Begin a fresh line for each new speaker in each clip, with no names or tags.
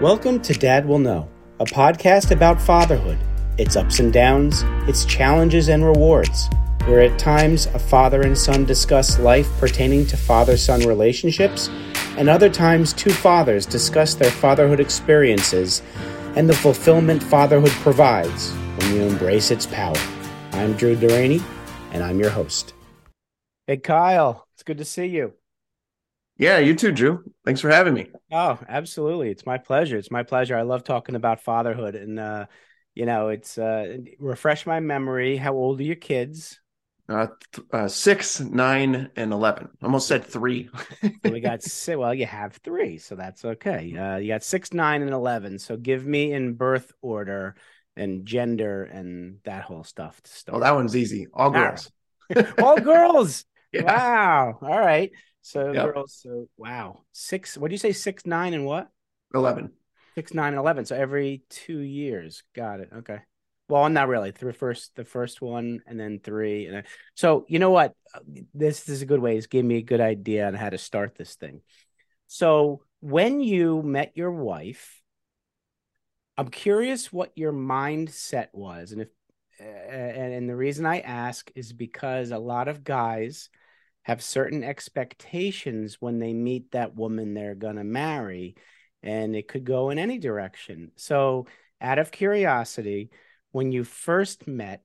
Welcome to Dad Will Know, a podcast about fatherhood, its ups and downs, its challenges and rewards, where at times a father and son discuss life pertaining to father son relationships, and other times two fathers discuss their fatherhood experiences and the fulfillment fatherhood provides when you embrace its power. I'm Drew Duraney, and I'm your host. Hey, Kyle, it's good to see you.
Yeah, you too, Drew. Thanks for having me.
Oh, absolutely. It's my pleasure. It's my pleasure. I love talking about fatherhood and uh you know, it's uh refresh my memory. How old are your kids?
Uh, th- uh six, nine, and eleven. Almost said three.
We got six. Well, you have three, so that's okay. Uh, you got six, nine, and eleven. So give me in birth order and gender and that whole stuff to start.
Oh, that one's easy. All girls.
All girls.
Yeah.
Wow. All right. So
Yep.
girls. So wow. Six. What do you say? Six, nine, and what?
Eleven.
Six, nine, and eleven. So every two years. Got it. Okay. Well, not really. The first, the first one, and then three, and then, so you know what? This, this is a good way. It's gave me a good idea on how to start this thing. So when you met your wife, I'm curious what your mindset was, and if, and, and the reason I ask is because a lot of guys have certain expectations when they meet that woman they're gonna marry, and it could go in any direction. So, out of curiosity, when you first met,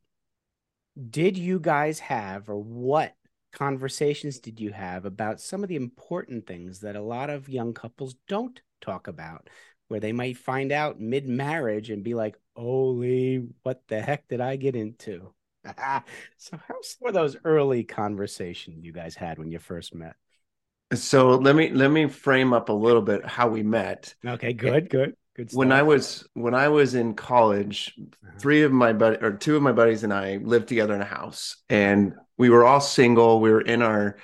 did you guys have, or what conversations did you have about some of the important things that a lot of young couples don't talk about, where they might find out mid marriage and be like, holy, what the heck did I get into? so, how's some of those early conversations you guys had when you first met?
So let me let me frame up a little bit how we met.
Okay, good, good, good.
When. I was when I was in college,
Uh-huh.
three of my buddy or two of my buddies and I lived together in a house, and we were all single. We were in our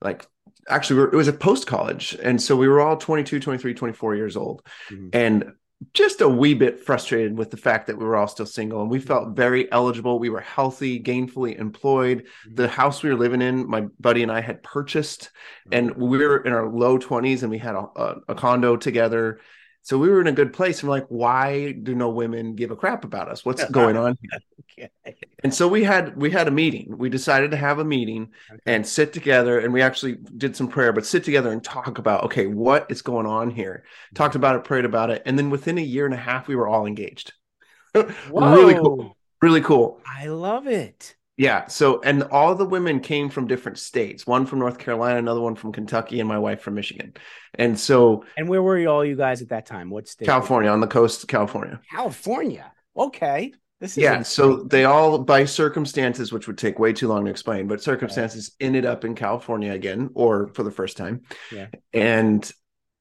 like actually we were, it was a post college, and so we were all 22, 23, 24 years old.
Mhm.
and just a wee bit frustrated with the fact that we were all still single and we mm-hmm. felt very eligible. We were healthy gainfully employed. The mm-hmm. house we were living in my buddy and i had purchased and mm-hmm. we were in our low 20s and we had a, a, a condo together so we were in a good place. And we're like why do no women give a crap about us? What's going on here?
Okay.
and so we had we had a meeting. We decided to have a meeting
Okay.
and sit together and we actually did some prayer but sit together and talk about okay what is going on here? Talked about it prayed about it and then within a year and a half we were all engaged. Really cool. Really cool.
I love it.
Yeah so and all the women came from different states one from north carolina another one from kentucky and my wife from michigan and so
And where were you all you guys at that time? What state?
california on the coast of california
California. Okay. This is
yeah so they all by circumstances which would take way too long to explain but circumstances ended up in california again or for the first time
Yeah.
and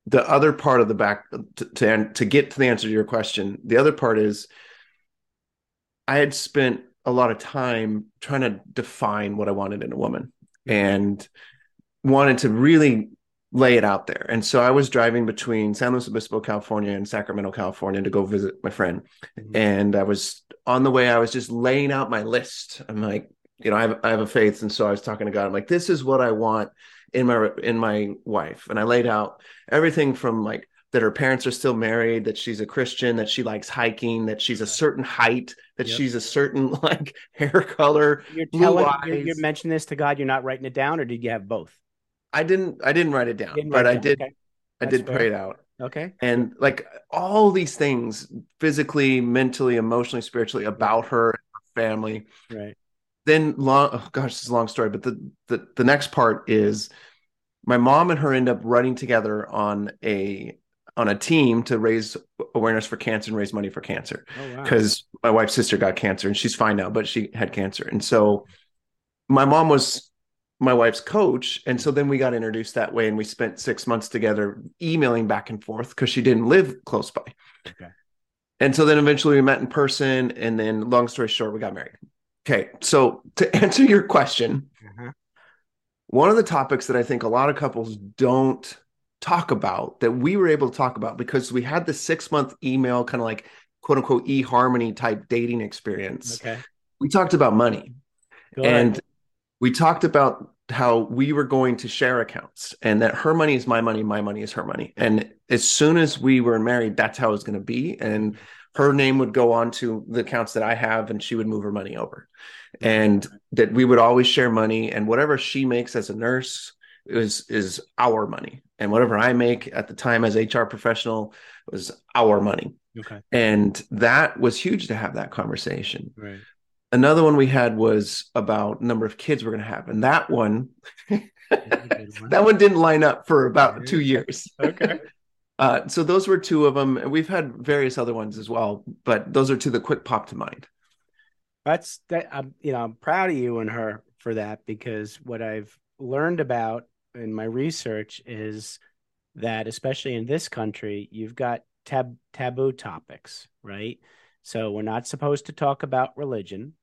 the other part of the back to, to to get to the answer to your question the other part is i had spent a lot of time trying to define what i wanted in a woman and wanted to really lay it out there and so i was driving between san luis obispo california and sacramento california to go visit my friend
Mhm.
and I was on the way. I was just laying out my list. I'm like, you know, I have I have a faith, and so I was talking to God. I'm like, this is what I want in my in my wife, and I laid out everything from like that her parents are still married, that she's a Christian, that she likes hiking, that she's a certain height, that
Yep.
she's a certain like hair color.
You're telling you're, you're mentioning this to God. You're not writing it down, or did you have both?
I didn't I didn't write it down, but I did.
Okay.
I did
fair.
pray it out.
Okay.
and like all these things physically mentally emotionally spiritually about her and her family
Right.
then long oh gosh this is a long story but the, the the next part is my mom and her end up running together on a on a team to raise awareness for cancer and raise money for cancer
Oh wow.
because my wife's sister got cancer and she's fine now but she had cancer and so my mom was my wife's coach and so then we got introduced that way and we spent six months together emailing back and forth because she didn't live close by
Okay.
and so then eventually we met in person and then long story short we got married okay so to answer your question
Uh-huh.
one of the topics that i think a lot of couples don't talk about that we were able to talk about because we had the six month email kind of like quote unquote e-harmony type dating experience
Okay.
we talked about money and we talked about how we were going to share accounts and that her money is my money, my money is her money. And as soon as we were married, that's how it was going to be. And her name would go on to the accounts that I have and she would move her money over. And that we would always share money and whatever she makes as a nurse is is our money. And whatever I make at the time as HR professional was our money.
Okay.
And that was huge to have that conversation.
Right.
Another one we had was about number of kids we're going to have, and that one, that one didn't line up for about two years.
Okay.
Uh, so those were two of them, and we've had various other ones as well, but those are two that quick pop to mind.
That's that. I'm you know I'm proud of you and her for that because what I've learned about in my research is that especially in this country, you've got tab- taboo topics, right? So we're not supposed to talk about religion.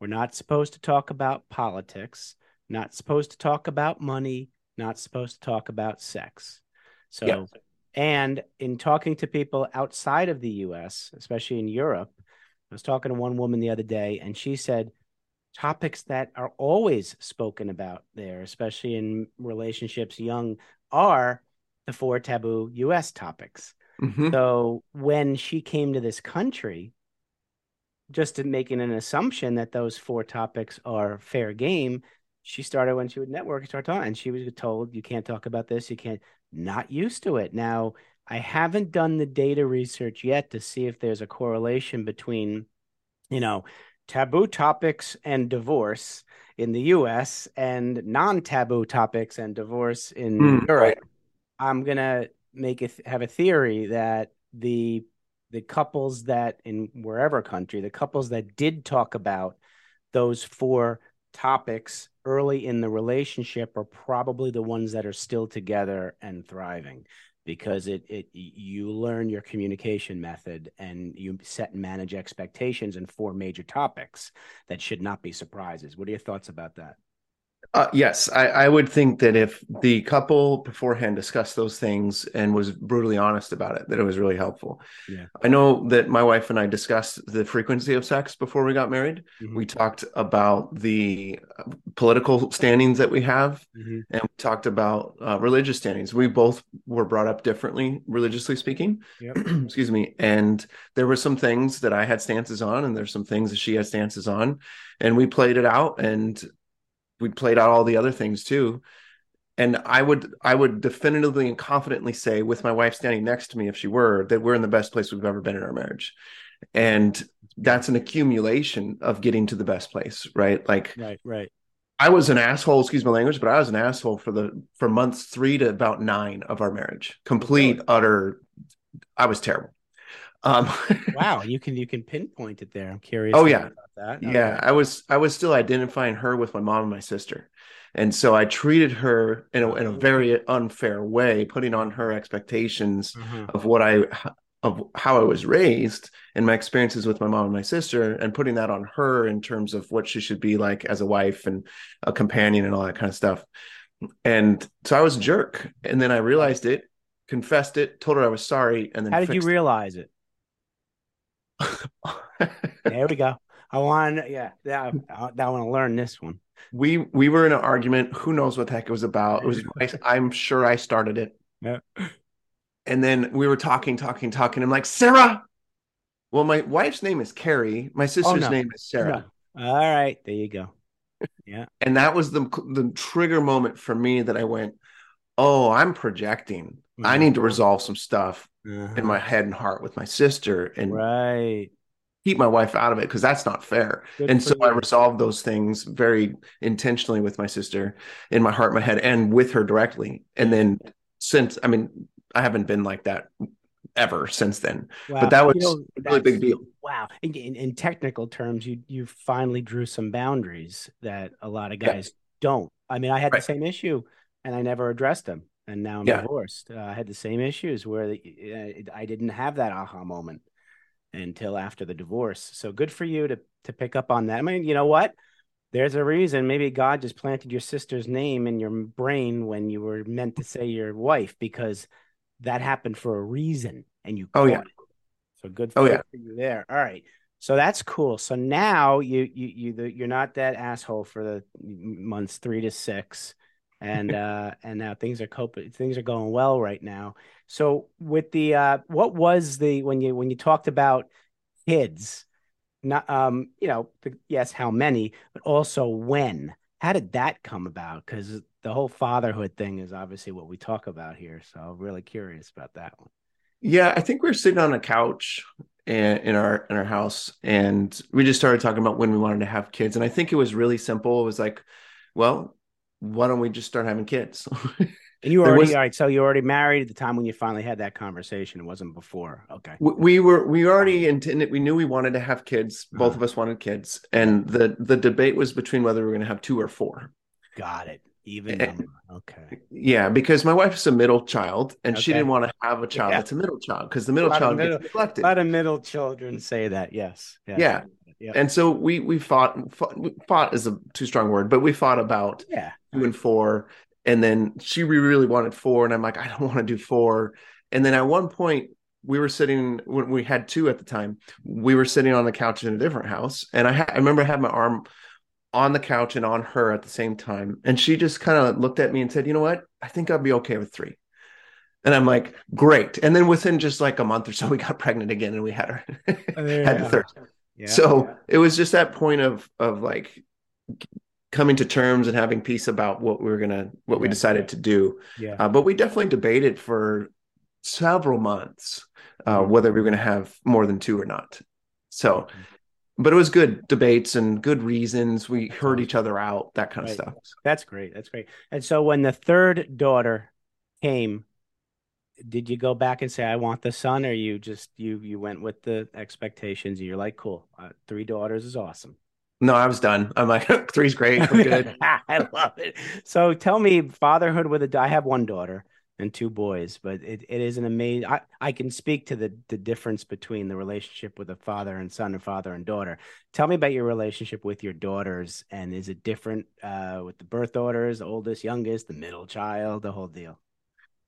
We're not supposed to talk about politics, not supposed to talk about money, not supposed to talk about sex. So,
Yeah.
and in talking to people outside of the US, especially in Europe, I was talking to one woman the other day, and she said topics that are always spoken about there, especially in relationships young, are the four taboo US topics.
Mhm.
So when she came to this country, just to making an assumption that those four topics are fair game, she started when she would network, start talking, and she was told you can't talk about this, you can't. Not used to it. Now I haven't done the data research yet to see if there's a correlation between, you know, taboo topics and divorce in the U.S. and non-taboo topics and divorce in
Mm,
Europe.
right.
I'm gonna make it have a theory that the the couples that in wherever country, the couples that did talk about those four topics early in the relationship are probably the ones that are still together and thriving because it it you learn your communication method and you set and manage expectations in four major topics that should not be surprises. What are your thoughts about that?
Uh, yes, I, I would think that if the couple beforehand discussed those things and was brutally honest about it, that it was really helpful.
Yeah.
I know that my wife and I discussed the frequency of sex before we got married.
Mhm.
We talked about the uh, political standings that we have,
Mhm.
and we talked about uh, religious standings. We both were brought up differently, religiously speaking.
Yep.
Excuse me. And there were some things that I had stances on, and there's some things that she had stances on, and we played it out, and we played out all the other things too. And I would, I would definitively and confidently say, with my wife standing next to me, if she were, that we're in the best place we've ever been in our marriage. And that's an accumulation of getting to the best place, right? Like
Right, right.
I was an asshole, excuse my language, but I was an asshole for the for months three to about nine of our marriage. Complete, utter. I was terrible. Um,
Wow, you can you can pinpoint it there. I'm curious.
Oh, yeah.
that.
yeah, I was I was still identifying her with my mom and my sister, and so I treated her in a in a very unfair way, putting on her expectations
Uh-huh.
of what I of how I was raised and my experiences with my mom and my sister, and putting that on her in terms of what she should be like as a wife and a companion and all that kind of stuff. And so I was a jerk, and then I realized it, confessed it, told her I was sorry, and then
How did you realize it?
it.
There we go. I want, yeah, yeah. I, I want to learn this one.
we we were in an argument. Who knows what the heck it was about? It was I, I'm sure I started it.
Yeah.
And then we were talking, talking, talking. I'm like, Sarah. Well, my wife's name is Carrie. My oh, sister's
Oh, no.
name is Sarah.
No. All right, there you go. Yeah.
And that was the the trigger moment for me that I went, oh, I'm projecting. I mm-hmm. need to resolve some stuff
Uh-huh.
in my head and heart with my sister and
right.
keep my wife out of it because that's not fair.
Good
and so I
you.
resolved those things very intentionally with my sister in my heart, my head, and with her directly. And then since, I mean, I haven't been like that ever since then.
Wow.
But that was
You know,
a really big deal.
Wow. In, in, in technical terms, you you finally drew some boundaries that a lot of
Yeah.
guys don't. I mean, I had
Right.
the same issue and I never addressed them. And now I'm
Yeah.
divorced. Uh, I had the same issues where the, uh, I didn't have that aha moment until after the divorce. So good for you to to pick up on that. I mean, you know what? There's a reason. Maybe God just planted your sister's name in your brain when you were meant to say your wife because that happened for a reason and you
Oh, yeah.
it. So good
Oh,
for,
yeah.
for you there. All right. So that's cool. So now you you you you're not that asshole for the months three to six, and uh and now things are coping. Things are going well right now. So with the uh, what was the when you when you talked about kids, not um you know the, yes how many, but also when. How did that come about? Because the whole fatherhood thing is obviously what we talk about here. So I'm really curious about that one.
Yeah, I think we are sitting on a couch in, in our in our house, and we just started talking about when we wanted to have kids. And I think it was really simple. It was like, well, why don't we just start having kids?
And you already was, all right. So you already married at the time when you finally had that conversation. It wasn't before. Okay.
We were we already intended. We knew we wanted to have kids. Both uh-huh. of us wanted kids, and the the debate was between whether we were going to have two or four.
Got it. Even and, okay.
Yeah, because my wife's a middle child, and okay. she didn't want to have a child yeah. that's a middle child because the middle child middle, gets neglected.
A lot of middle children say that. Yes.
Yeah. yeah. And so we we fought, fought, fought is a too strong word, but we fought about
yeah.
two and four, and then she really wanted four, and I'm like, I don't want to do four. And then at one point, we were sitting when we had two at the time. We were sitting on the couch in a different house, and I, ha- I remember I had my arm on the couch and on her at the same time. And she just kind of looked at me and said, You know what? I think I'll be okay with three. And I'm like, Great. And then within just like a month or so, we got pregnant again and we had her, oh, had the third. Yeah, so it was just that point of, of like coming to terms and having peace about what we were going to, what yeah, we decided to do.
Yeah.
Uh, but we definitely debated for several months uh, mm-hmm. whether we were going to have more than two or not. So, mm-hmm but it was good debates and good reasons. We heard each other out, that kind right. of stuff.
That's great. That's great. And so when the third daughter came, did you go back and say I want the son, or you just you you went with the expectations? And you're like, cool, uh, three daughters is awesome.
No, I was done. I'm like, three's great. We're good.
I love it. So tell me, fatherhood with a. I have one daughter and two boys, but it, it is an amazing. I, I can speak to the the difference between the relationship with a father and son and father and daughter. Tell me about your relationship with your daughters, and is it different uh, with the birth orders, the oldest, youngest, the middle child, the whole deal?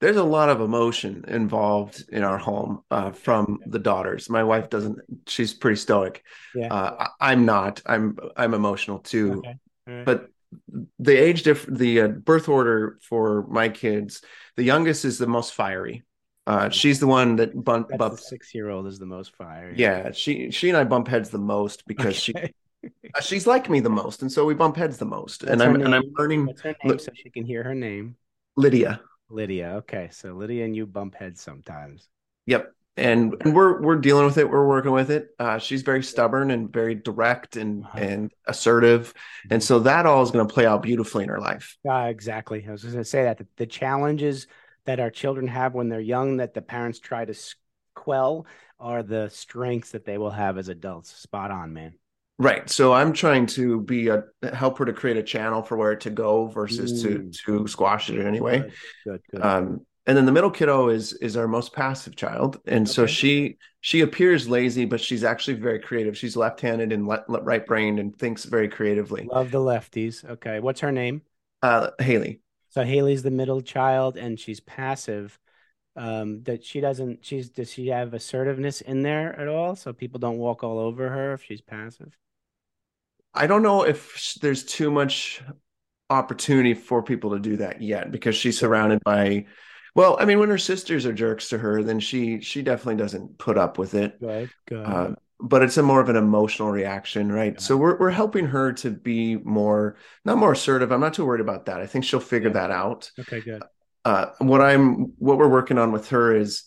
There's a lot of emotion involved in our home uh, from the daughters. My wife doesn't; she's pretty stoic.
Yeah. Uh,
I, am not. I'm I'm emotional too. Okay. Right. But the age diff the uh, birth order for my kids the youngest is the most fiery uh, she's the one that bump, bump
six year old is the most fiery
yeah she she and i bump heads the most because okay. she uh, she's like me the most and so we bump heads the most What's and i'm name? and i'm learning
name so she can hear her name
lydia
lydia okay so lydia and you bump heads sometimes
yep and, and we're we're dealing with it. We're working with it. Uh, she's very stubborn and very direct and uh-huh. and assertive, and mm-hmm. so that all is going to play out beautifully in her life.
Uh, exactly. I was going to say that the, the, challenges that our children have when they're young that the parents try to quell are the strengths that they will have as adults. Spot on, man.
Right. So I'm trying to be a help her to create a channel for where to go versus mm. to to squash it in any way. Good, good, good. Um, and then the middle kiddo is is our most passive child and okay. so she she appears lazy but she's actually very creative she's left-handed and le- right brained and thinks very creatively
love the lefties okay what's her name
uh haley
so haley's the middle child and she's passive um that she doesn't she's does she have assertiveness in there at all so people don't walk all over her if she's passive
i don't know if there's too much opportunity for people to do that yet because she's surrounded by well, I mean, when her sisters are jerks to her, then she she definitely doesn't put up with it.
Good. Uh,
but it's a more of an emotional reaction, right? Yeah. So we're we're helping her to be more not more assertive. I'm not too worried about that. I think she'll figure yeah. that out.
Okay, good.
Uh, what I'm what we're working on with her is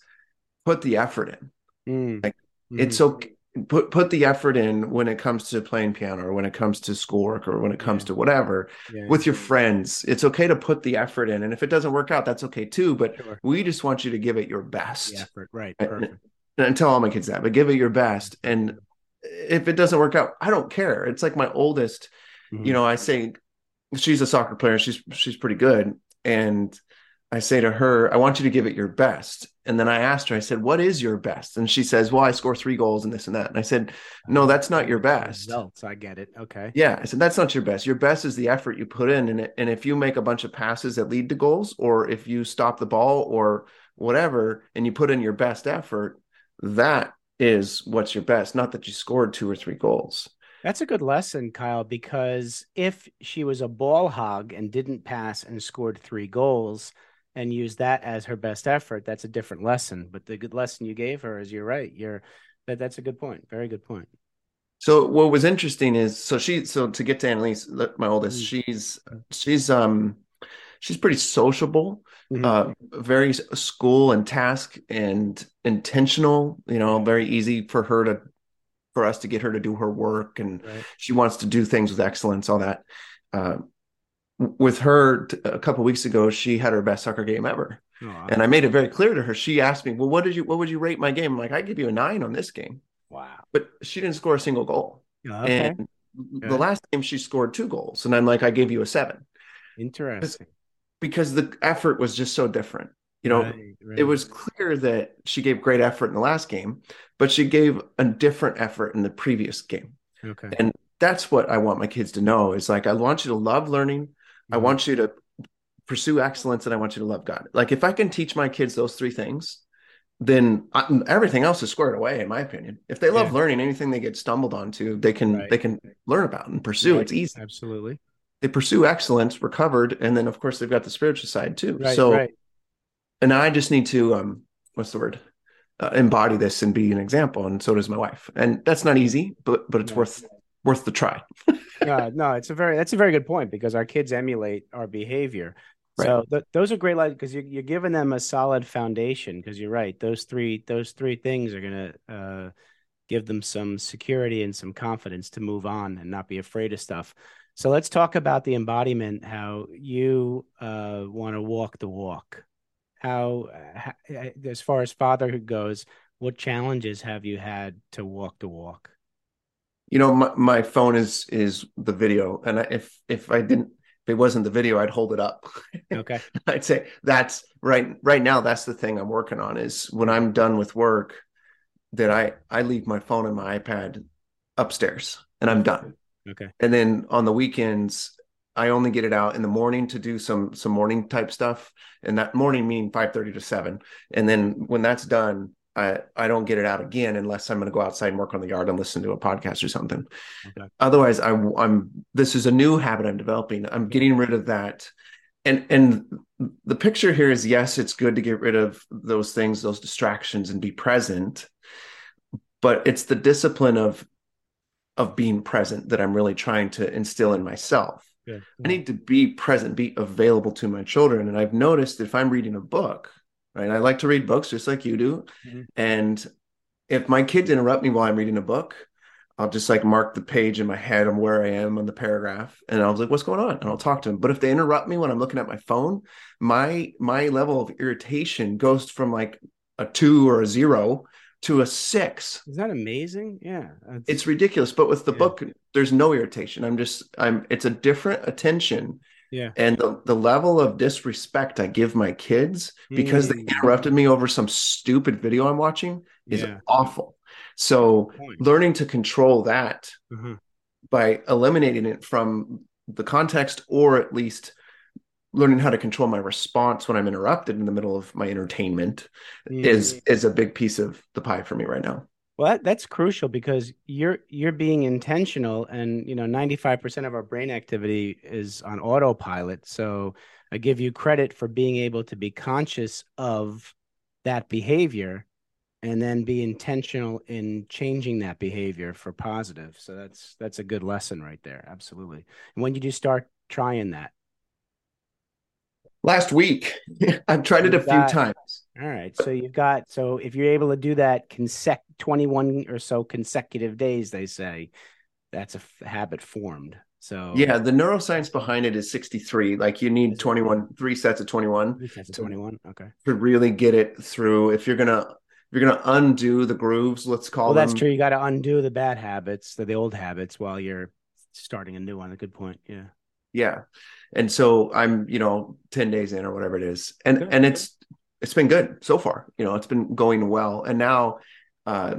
put the effort in.
Mm.
Like mm. it's okay put put the effort in when it comes to playing piano or when it comes to schoolwork or when it comes yeah. to whatever yeah. with your friends it's okay to put the effort in and if it doesn't work out that's okay too but sure. we just want you to give it your best
effort right perfect
and, and tell all my kids that but give it your best and if it doesn't work out i don't care it's like my oldest mm-hmm. you know i say she's a soccer player she's she's pretty good and I say to her, I want you to give it your best. And then I asked her, I said, What is your best? And she says, Well, I score three goals and this and that. And I said, No, oh. that's not your best.
Results, I get it. Okay.
Yeah. I said, That's not your best. Your best is the effort you put in. And, and if you make a bunch of passes that lead to goals, or if you stop the ball or whatever, and you put in your best effort, that is what's your best, not that you scored two or three goals.
That's a good lesson, Kyle, because if she was a ball hog and didn't pass and scored three goals and use that as her best effort, that's a different lesson. But the good lesson you gave her is you're right. You're that that's a good point. Very good point.
So what was interesting is so she so to get to Annalise, my oldest, mm. she's she's um she's pretty sociable, mm-hmm. uh, very school and task and intentional. You know, very easy for her to for us to get her to do her work, and right. she wants to do things with excellence. All that. Uh, with her t- a couple weeks ago, she had her best soccer game ever. Oh, and I made it very clear to her. She asked me, "Well, what did you? What would you rate my game?" I'm like, "I give you a nine on this game."
Wow!
But she didn't score a single goal. Oh, okay. And Good. the last game she scored two goals, and I'm like, "I gave you a seven.
Interesting
because the effort was just so different. You know, right, right. it was clear that she gave great effort in the last game, but she gave a different effort in the previous game.
Okay.
And that's what I want my kids to know is like, I want you to love learning. I want you to pursue excellence and I want you to love God. Like, if I can teach my kids those three things, then I, everything else is squared away, in my opinion. If they love yeah. learning, anything they get stumbled onto, they can right. they can learn about and pursue. It's easy.
Absolutely
they pursue excellence, recovered, and then of course they've got the spiritual side too. Right, so, right. and I just need to um, what's the word? Uh, embody this and be an example, and so does my wife. And that's not easy, but but it's worth worth the try.
no, no, it's a very that's a very good point because our kids emulate our behavior. Right. So th- those are great lines, because you're, you're giving them a solid foundation. Because you're right; those three those three things are gonna uh, give them some security and some confidence to move on and not be afraid of stuff. So let's talk about the embodiment, how you uh, want to walk the walk. How, how, as far as fatherhood goes, what challenges have you had to walk the walk?
You know, my, my phone is is the video, and I, if if I didn't, if it wasn't the video, I'd hold it up.
Okay,
I'd say that's right. Right now, that's the thing I'm working on. Is when I'm done with work, that I I leave my phone and my iPad upstairs, and I'm done
Okay.
And then on the weekends, I only get it out in the morning to do some some morning type stuff, and that morning meaning five thirty to seven. And then when that's done, I I don't get it out again unless I'm going to go outside and work on the yard and listen to a podcast or something. Okay. Otherwise, I, I'm this is a new habit I'm developing. I'm getting rid of that, and and the picture here is yes, it's good to get rid of those things, those distractions, and be present. But it's the discipline of of being present that I'm really trying to instill in myself. Yeah. I need to be present, be available to my children. And I've noticed that if I'm reading a book, right? I like to read books just like you do. Mm-hmm. And if my kids interrupt me while I'm reading a book, I'll just like mark the page in my head on where I am on the paragraph, and I was like, "What's going on?" And I'll talk to them. But if they interrupt me when I'm looking at my phone, my my level of irritation goes from like a two or a zero to a six.
Is that amazing? Yeah.
It's ridiculous. But with the yeah. book, there's no irritation. I'm just, I'm, it's a different attention.
Yeah.
And the, the level of disrespect I give my kids because mm-hmm. they mm. interrupted me over some stupid video I'm watching is yeah. awful. So learning to control that mm-hmm. by eliminating it from the context or at least learning how to control my response when I'm interrupted in the middle of my entertainment mm. is is a big piece of the pie for me right now.
Well, that, that's crucial because you're you're being intentional, and you know, ninety five percent of our brain activity is on autopilot. So I give you credit for being able to be conscious of that behavior, and then be intentional in changing that behavior for positive. So that's that's a good lesson right there. Absolutely. And when did you start trying that?
Last week. I've tried it a got, few times.
All right. So you've got so if you're able to do that consec 21 or so consecutive days, they say that's a f- habit formed. So
yeah, the neuroscience behind it is 63. Like you need 21, three sets of 21.
Three sets of 21. Okay.
To really get it through. If you're gonna if you're gonna undo the grooves, let's call
well,
them.
that's true. You got to undo the bad habits, the, the old habits, while you're starting a new one. A good point. Yeah.
Yeah and so i'm you know 10 days in or whatever it is and good. and it's it's been good so far you know it's been going well and now uh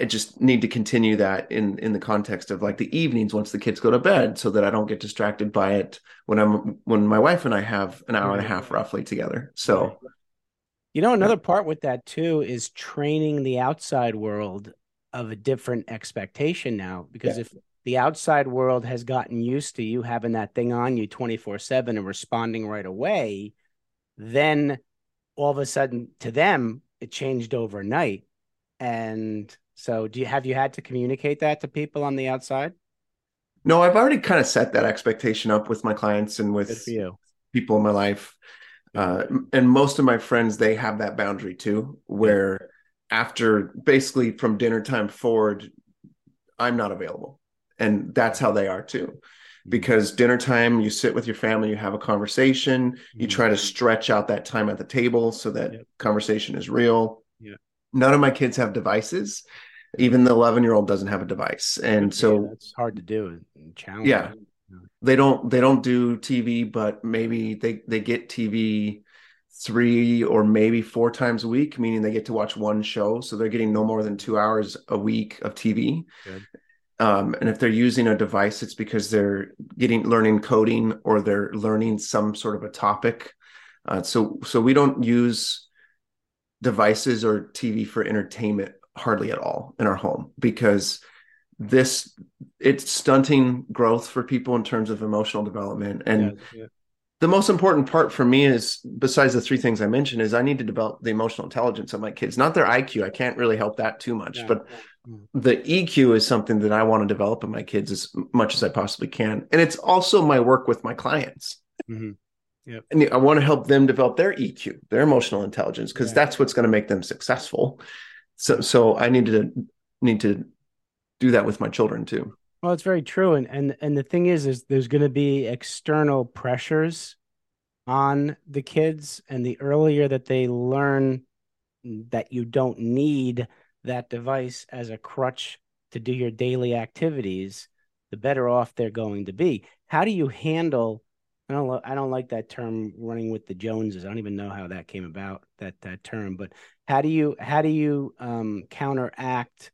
I just need to continue that in in the context of like the evenings once the kids go to bed so that I don't get distracted by it when I'm when my wife and I have an hour and a half roughly together. So
You know, another part with that too is training the outside world of a different expectation now. Because
Yeah.
if the outside world has gotten used to you having that thing on you 24 7 and responding right away, then all of a sudden to them, it changed overnight. And so, do you have you had to communicate that to people on the outside?
No, I've already kind of set that expectation up with my clients and with people in my life. Uh, and most of my friends, they have that boundary too, where after basically from dinner time forward, I'm not available. And that's how they are too. Because dinner time, you sit with your family, you have a conversation, you try to mm-hmm. stretch out that time at the table so that conversation is real.
Yeah.
None of my kids have devices. Even the 11 year old doesn't have a device. And so
that's hard to do. and Challenging.
Yeah. they don't they don't do TV, but maybe they they get TV three or maybe four times a week, meaning they get to watch one show. So they're getting no more than two hours a week of TV.
Good.
Um, and if they're using a device, it's because they're getting learning coding or they're learning some sort of a topic. Uh, so so we don't use devices or TV for entertainment hardly at all in our home because this it's stunting growth for people in terms of emotional development and
Yeah, yeah.
the most important part for me is besides the three things i mentioned is i need to develop the emotional intelligence of my kids not their iq i can't really help that too much
Yeah.
but. The eq is something that i want to develop in my kids as much as i possibly can. And it's also my work with my clients.
Mhm.
and i want to help them develop their eq their emotional intelligence because
Yeah.
that's what's going to make them successful. So so i need to need to do that with my children too.
Well, it's very true, and and and the thing is, is there's going to be external pressures on the kids, and the earlier that they learn that you don't need that device as a crutch to do your daily activities, the better off they're going to be. How do you handle? I don't. lo- I don't like that term "running with the Joneses." I don't even know how that came about that that term. But how do you how do you um, counteract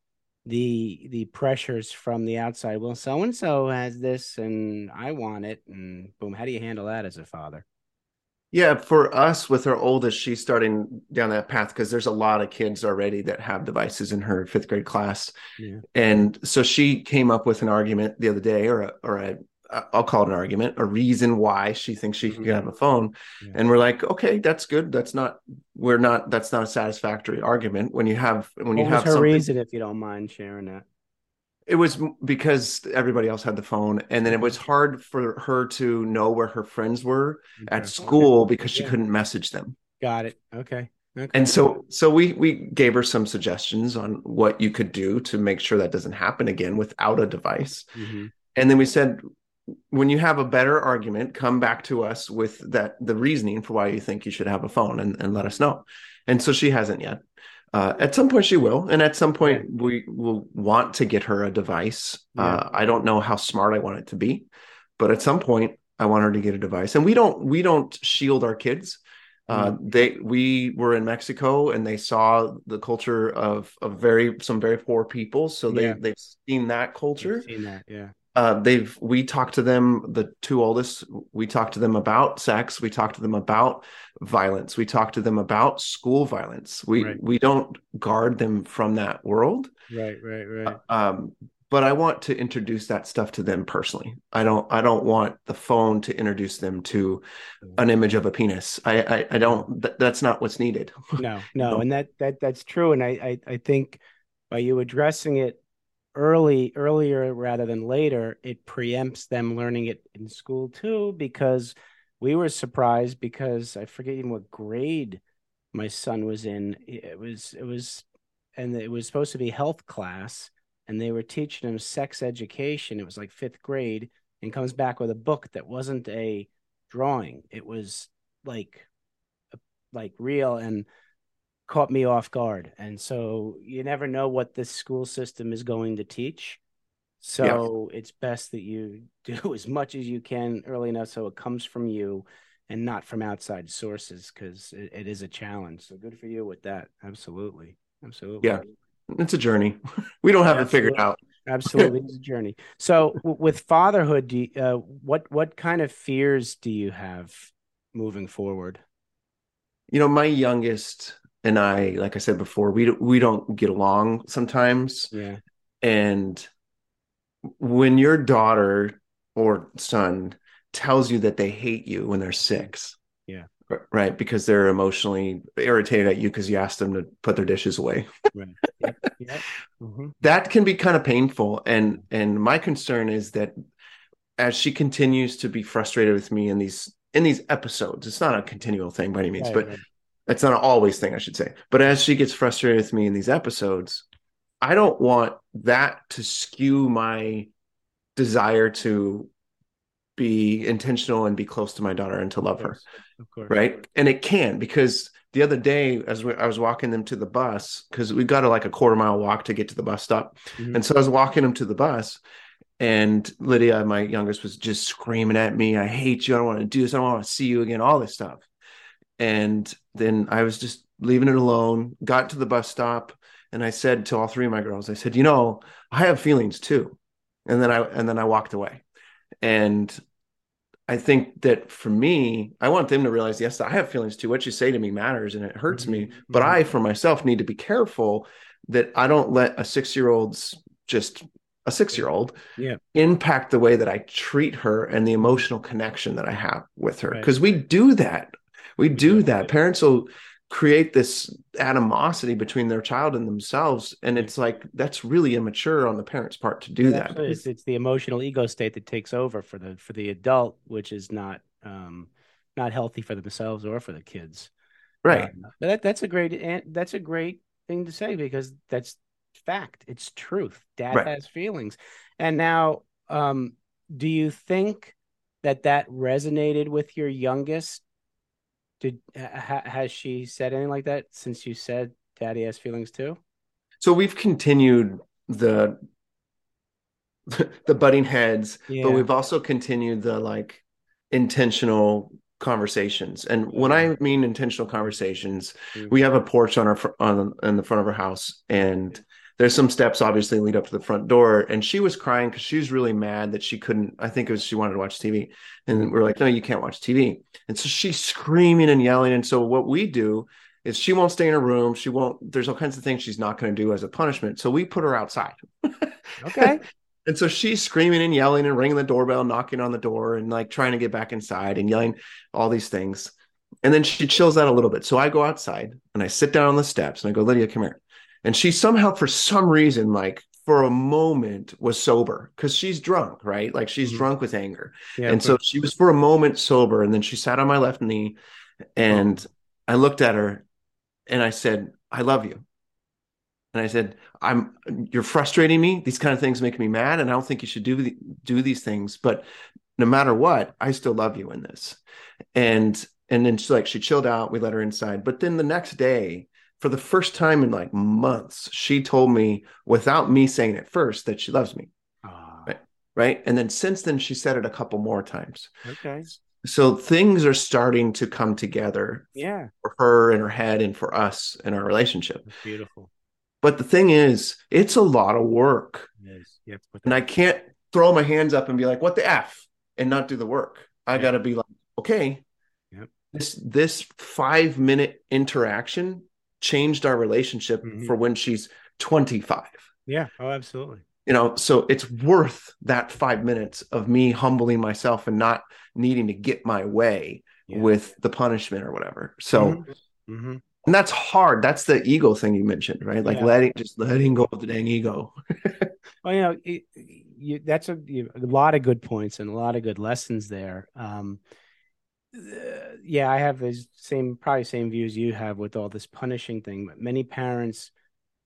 the the pressures from the outside? Well, so and so has this, and I want it, and boom. How do you handle that as a father?
Yeah, for us with our oldest, she's starting down that path because there's a lot of kids already that have devices in her fifth grade class.
Yeah.
And so she came up with an argument the other day, or a, or a, I'll call it an argument, a reason why she thinks she can have mm-hmm. a phone.
Yeah.
And we're like, okay, that's good. That's not, we're not, that's not a satisfactory argument when you have, when you
What was
have
her reason, if you don't mind sharing that?
It was because everybody else had the phone, and then it was hard for her to know where her friends were at
Okay.
school because she
Yeah.
couldn't message them.
Got it. Okay. Okay.
And so so we we gave her some suggestions on what you could do to make sure that doesn't happen again without a device.
Mhm.
And then we said when you have a better argument, come back to us with that the reasoning for why you think you should have a phone and, and let us know. And so she hasn't yet. Uh, at some point she will, and at some point we will want to get her a device. Uh, I don't know how smart I want it to be, but at some point I want her to get a device. And we don't we don't shield our kids. Uh, they we were in Mexico and they saw the culture of of very some very poor people, so they
Yeah.
they've seen that culture
seen that. Yeah.
Uh, they've we talked to them the two oldest we talked to them about sex we talked to them about violence we talked to them about school violence we
Right.
we don't guard them from that world
Right. Right. Right.
um, but i want to introduce that stuff to them personally i don't i don't want the phone to introduce them to an image of a penis i i, I don't th- that's not what's needed
No, no,
No.
and that that that's true. And I, I I think by you addressing it early earlier rather than later, it preempts them learning it in school too, because we were surprised because I forget even what grade my son was in. It was it was and it was supposed to be health class, and they were teaching him sex education. It was like fifth grade, and comes back with a book that wasn't a drawing. It was like like real and caught me off guard. And so you never know what this school system is going to teach. So it's best that you do as much as you can early enough so it comes from you and not from outside sources because it, it is a challenge. So good for you with that. Absolutely. Absolutely.
Yeah. it's a journey we don't have it figured out
Absolutely, it's a journey. So, with fatherhood, do you, uh, what what kind of fears do you have moving forward?
you know, my youngest and I, like I said before, we we don't get along sometimes.
Yeah.
And when your daughter or son tells you that they hate you when they're six,
Yeah.
right, because they're emotionally irritated at you because you asked them to put their dishes away,
Right. Mhm.
that can be kind of painful. And and my concern is that as she continues to be frustrated with me in these in these episodes, it's not a continual thing by any means,
Right,
but
right.
It's not an always thing, I should say. But as she gets frustrated with me in these episodes, I don't want that to skew my desire to be intentional and be close to my daughter and to love her. Right? And it can because the other day, as we, I was walking them to the bus, because we got a, like a quarter mile walk to get to the bus stop,
Mhm.
and so I was walking them to the bus, and Lydia, my youngest, was just screaming at me, "I hate you! I don't want to do this! I don't want to see you again!" All this stuff. And then I was just leaving it alone. Got to the bus stop, and I said to all three of my girls, "I said, you know, I have feelings too." And then I and then I walked away, and I think that for me, I want them to realize, yes, I have feelings too. What you say to me matters, and it hurts me.
Mhm.
But
Mhm.
I, for myself, need to be careful that I don't let a six-year-old's just a six-year-old
Yeah.
impact the way that I treat her and the emotional connection that I have with her.
Right.
Because we do that. We do that. Parents will create this animosity between their child and themselves. And it's like that's really immature on the parent's part to do
It
that.
is. It's the emotional ego state that takes over for the for the adult, which is not um not healthy for themselves or for the kids.
Right.
Um, but that, that's a great an- that's a great thing to say because that's fact. It's truth. Dad
Right.
has feelings. And now, um, do you think that that resonated with your youngest? Did ha, has she said anything like that since you said Daddy has feelings too?
So we've continued the the butting heads,
Yeah.
but we've also continued the like intentional conversations. And when I mean intentional conversations,
Mm.
we have a porch on our on in the front of our house, and there's some steps obviously lead up to the front door. And she was crying because she was really mad that she couldn't. I think it was she wanted to watch TV, and we're like, no, you can't watch TV. And so she's screaming and yelling. And so what we do is she won't stay in her room. She won't. There's all kinds of things she's not going to do as a punishment. So we put her outside.
Okay.
And so she's screaming and yelling and ringing the doorbell, knocking on the door, and like trying to get back inside and yelling all these things. And then she chills out a little bit. So I go outside and I sit down on the steps and I go, Lydia, come here. And she somehow, for some reason, like for a moment, was sober because she's drunk, right? Like she's
Mhm.
drunk with anger.
Yeah.
and so she was for a moment sober. And then she sat on my left knee and I looked at her and I said, I love you. And I said, I'm you're frustrating me. These kind of things make me mad, and I don't think you should do the, do these things. But no matter what, I still love you in this. And and then she like she chilled out. We let her inside. But then the next day, for the first time in like months, she told me without me saying it first that she loves me.
Ah,
Right. Right. And then since then, she said it a couple more times.
okay.
So things are starting to come together
Yeah.
for her in her head and for us in our relationship.
That's beautiful.
But the thing is, it's a lot of work.
It is. You have to put
And I can't throw my hands up and be like, what the F and not do the work. I
Yeah.
got to be like, okay,
Yep.
this, this five minute interaction changed our relationship
Mhm.
for when she's 25.
yeah. Oh, absolutely.
You know, so it's worth that five minutes of me humbling myself and not needing to get my way
Yeah.
with the punishment or whatever. So,
hmm
and that's hard. That's the ego thing you mentioned, right? Like
Yeah.
letting, just letting go of the dang ego.
Well, you know, it, you, that's a, you, a lot of good points and a lot of good lessons there. Um, uh, yeah, I have the same, probably same views you have with all this punishing thing. But many parents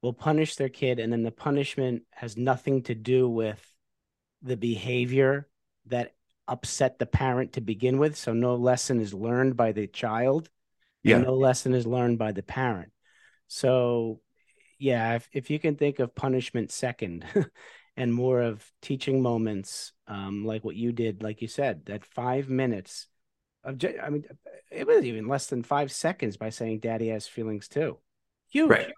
will punish their kid, and then the punishment has nothing to do with the behavior that upset the parent to begin with. So no lesson is learned by the child,
Yeah.
and no lesson is learned by the parent. So, yeah, if, if you can think of punishment second and more of teaching moments, um, like what you did, like you said, that five minutes I mean, it was even less than five seconds by saying daddy has feelings too. Huge,
Right.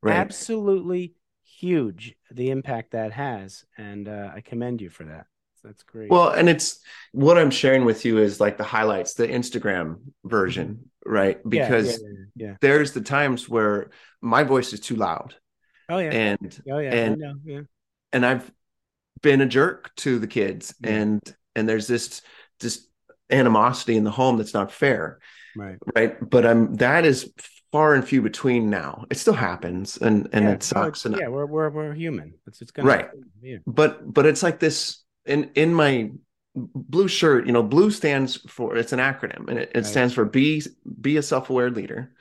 Right.
absolutely huge, the impact that has. And uh, I commend you for that. that's great.
Well, and it's what I'm sharing with you is like the highlights, the Instagram version, right? Because
yeah, yeah, yeah,
there's the times where my voice is too loud.
Oh yeah.
And
oh yeah.
and.
Yeah.
and I've been a jerk to the kids and and there's this this animosity in the home that's not fair
Right.
right but i'm that is far and few between now it still happens and and
yeah,
it sucks and
yeah, we're we're we're human. It's it's gonna
Right.
Yeah.
but but it's like this in in my blue shirt you know blue stands for it's an acronym and it, it
Right.
stands for be be a self-aware leader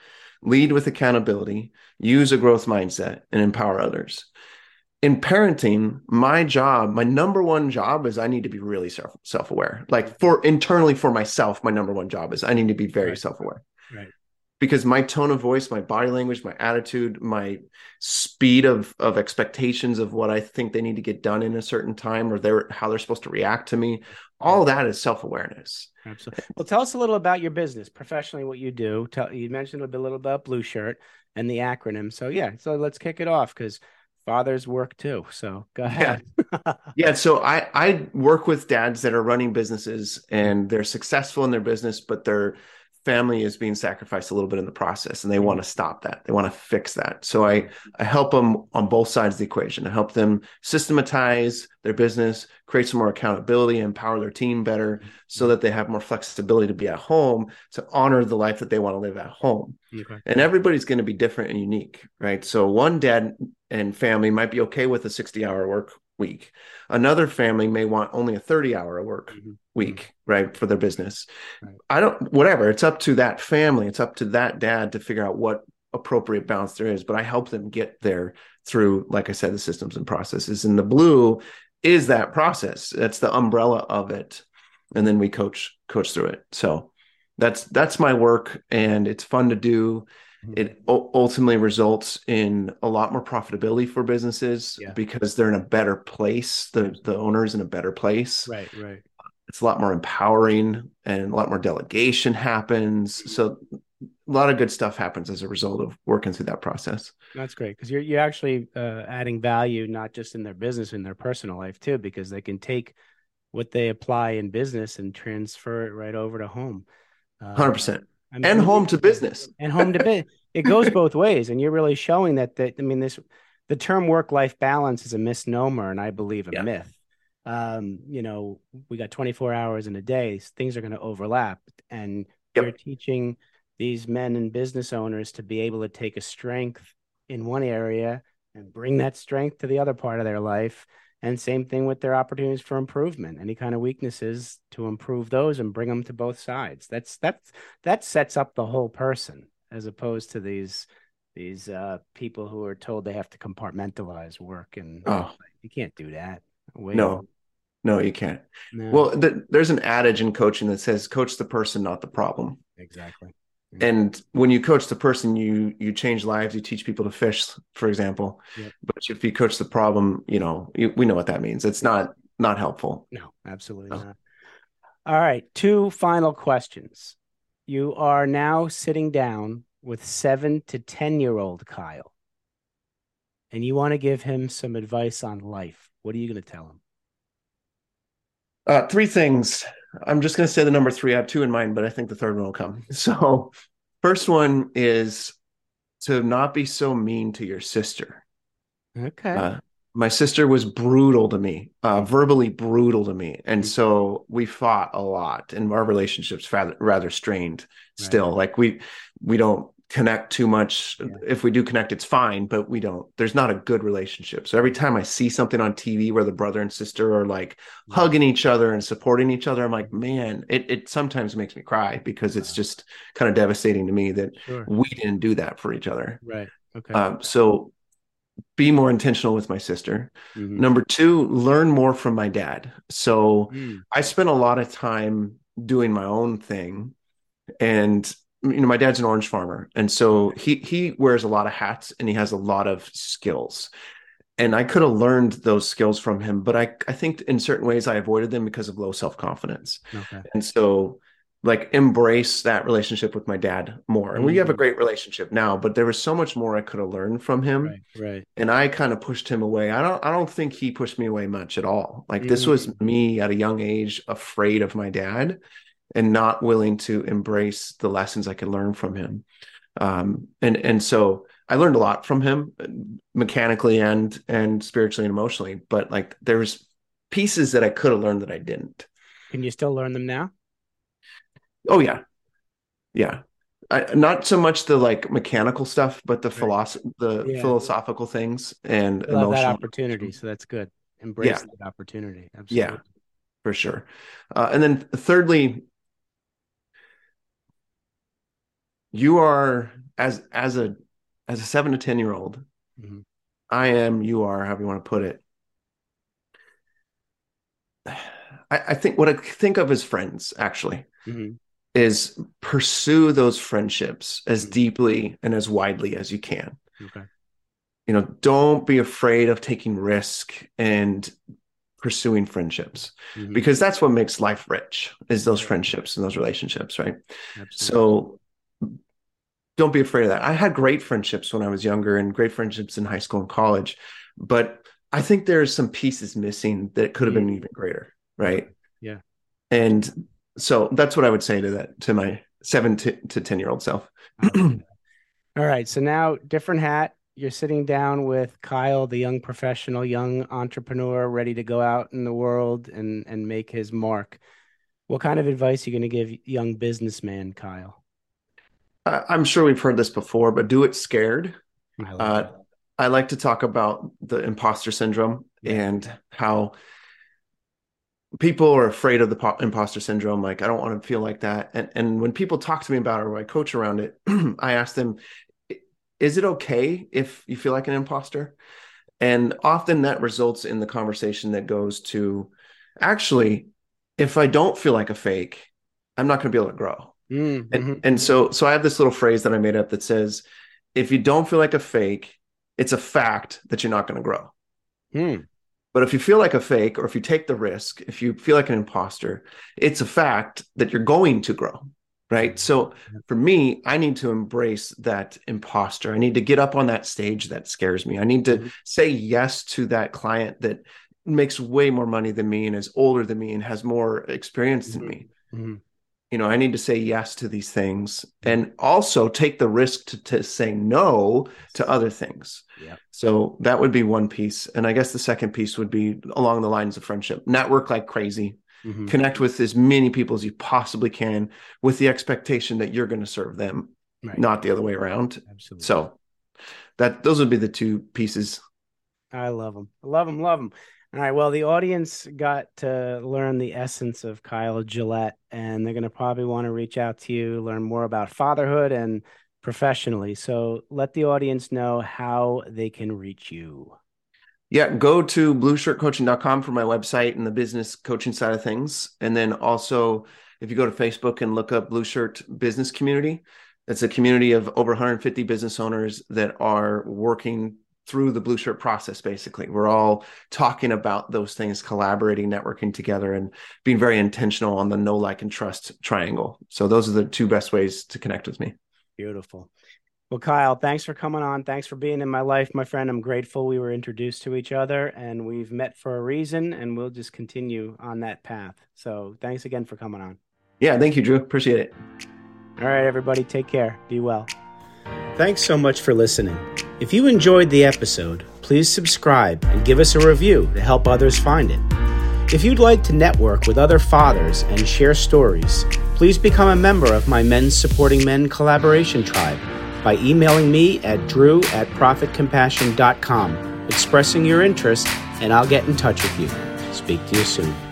lead with accountability use a growth mindset and empower others in parenting my job my number one job is i need to be really self self-aware like for internally for myself my number one job is i need to be very
Right.
self-aware
Right.
because my tone of voice my body language my attitude my speed of of expectations of what i think they need to get done in a certain time or they're how they're supposed to react to me all that is self-awareness
Absolutely. Well, tell us a little about your business professionally, what you do. Tell you mentioned a bit- a little about Blue Shirt and the acronym. So yeah, so let's kick it off because fathers work too. So go ahead.
yeah so i i work with dads that are running businesses and they're successful in their business but their family is being sacrificed a little bit in the process and they mm-hmm. want to stop that. They want to fix that. So i mm-hmm. i help them on both sides of the equation. I help them systematize their business create some more accountability empower their team better mm-hmm. so that they have more flexibility to be at home to honor the life that they want to live at home.
Okay.
and everybody's going to be different and unique right? So one dad and family might be okay with a 60 hour work week another family may want only a 30 hour work
Mhm.
week right for their business
Right.
i don't whatever it's up to that family it's up to that dad to figure out what appropriate balance there is but i help them get there through like i said the systems and processes and the blue is that process that's the umbrella of it and then we coach coach through it so that's that's my work and it's fun to do. It u- ultimately results in a lot more profitability for businesses
Yeah.
because they're in a better place the the owner's in a better place
Right. Right.
it's a lot more empowering and a lot more delegation happens so a lot of good stuff happens as a result of working through that process
That's great because you're you're actually uh, adding value not just in their business in their personal life too because they can take what they apply in business and transfer it right over to home. Uh,
100%
I mean,
and home to business
and home to business. It goes both ways, and you're really showing that. That I mean, this the term work life balance is a misnomer, and I believe a
Yeah.
myth. Um, you know, we got 24 hours in a day; things are going to overlap, and
Yep.
you're teaching these men and business owners to be able to take a strength in one area and bring that strength to the other part of their life. And same thing with their opportunities for improvement. Any kind of weaknesses to improve those and bring them to both sides. That's that's that sets up the whole person as opposed to these these uh people who are told they have to compartmentalize work and
Oh.
you can't do that. Wait,
no no you can't
no,
well th- there's an adage in coaching that says coach the person not the problem
exactly.
And when you coach the person you you change lives you teach people to fish for example
Yep.
but if you coach the problem you know you, we know what that means it's not not helpful
No, absolutely
No.
not. All right, two final questions. You are now sitting down with seven to 10 year old Kyle, and you want to give him some advice on life. What are you going to tell him?
uh three things i'm just going to say the number three i have two in mind but i think the third one will come so first one is to not be so mean to your sister
Okay.
Uh, my sister was brutal to me, uh, verbally brutal to me, and so we fought a lot, and our relationships rather rather strained.
Right.
Still, like we we don't connect too much.
Yeah.
If we do connect, it's fine, but we don't. There's not a good relationship. So every time I see something on TV where the brother and sister are like
Yeah.
hugging each other and supporting each other, I'm like, man, it it sometimes makes me cry because it's just kind of devastating to me that
Sure.
we didn't do that for each other.
Right. Okay.
Um, so be more intentional with my sister.
Mhm.
Number two, learn more from my dad. So
Mm.
I spent a lot of time doing my own thing. And you know, my dad's an orange farmer. And so he he wears a lot of hats and he has a lot of skills. And I could have learned those skills from him, but I, I think in certain ways I avoided them because of low self-confidence.
Okay.
And so like embrace that relationship with my dad more. And we have a
Mhm.
great relationship now, but there was so much more I could have learned from him.
Right. Right.
And I kind of pushed him away. I don't I don't think he pushed me away much at all. Like this was
Mm.
me at a young age afraid of my dad and not willing to embrace the lessons I could learn from him. Um and and so I learned a lot from him mechanically and and spiritually and emotionally, but like there's pieces that I could have learned that I didn't.
Can you still learn them now?
Oh yeah, yeah. I, not so much the like mechanical stuff, but the
Right.
philosoph the
Yeah.
philosophical things and
have that
emotional
opportunity, so that's good. Embrace
Yeah.
that opportunity.
Yeah. For sure. Uh, and then thirdly, you are as as a as a seven to ten year old.
Mhm.
I am. You are. However you want to put it. I, I think what I think of as friends actually
Mhm.
is pursue those friendships as
Mhm.
deeply and as widely as you can.
Okay.
You know, don't be afraid of taking risk and pursuing friendships
Mhm.
because that's what makes life rich is those friendships and those relationships, right?
Absolutely.
So don't be afraid of that. I had great friendships when I was younger and great friendships in high school and college, but I think there's some pieces missing that could have been mm. even greater, right?
Yeah.
And so that's what I would say to that to my seven to, to ten year old self.
I like that. All right. So now, different hat. You're sitting down with Kyle, the young professional, young entrepreneur, ready to go out in the world and and make his mark. What kind of advice are you going to give young businessman Kyle?
I, I'm sure we've heard this before, but do it scared.
I love
Uh. I like to talk about the imposter syndrome
Yeah.
and how people are afraid of the po- imposter syndrome. Like, I don't want to feel like that. And and when people talk to me about it or I coach around it, I ask them, is it okay if you feel like an imposter? And often that results in the conversation that goes to actually, if I don't feel like a fake, I'm not going to be able to grow.
Mm,
And, and so so I have this little phrase that I made up that says, if you don't feel like a fake, it's a fact that you're not going to grow.
Mm,
But if you feel like a fake, or if you take the risk, if you feel like an imposter, it's a fact that you're going to grow. Right. So for me, I need to embrace that imposter. I need to get up on that stage that scares me. I need to
Mhm.
say yes to that client that makes way more money than me and is older than me and has more experience than
Mhm.
me.
mhm.
You know, I need to say yes to these things and also take the risk to, to say no to other things.
Yeah.
So that would be one piece. And I guess the second piece would be along the lines of friendship. Network like crazy.
Mhm.
Connect with as many people as you possibly can with the expectation that you're going to serve them,
Right.
not the other way around.
Absolutely.
So that those would be the two pieces.
I love them. Love them. Love them. All right. Well, the audience got to learn the essence of Kyle Gillette, and they're going to probably want to reach out to you, learn more about fatherhood and professionally. So let the audience know how they can reach you.
Yeah, go to blueshirtcoaching.com for my website and the business coaching side of things. And then also, if you go to Facebook and look up Blue Shirt Business Community, it's a community of over 150 business owners that are working through the Blue Shirt process, basically. We're all talking about those things, collaborating, networking together, and being very intentional on the know like, and trust triangle. So, those are the two best ways to connect with me.
Beautiful. Well, Kyle, thanks for coming on. Thanks for being in my life, my friend. I'm grateful we were introduced to each other and we've met for a reason, and we'll just continue on that path. So thanks again for coming on.
Yeah, thank you, Drew. Appreciate it.
All right, everybody, take care. Be well. Thanks so much for listening. If you enjoyed the episode, please subscribe and give us a review to help others find it. If you'd like to network with other fathers and share stories, please become a member of my Men's Supporting Men collaboration tribe by emailing me at drew at profitcompassion.com, expressing your interest, and I'll get in touch with you. Speak to you soon.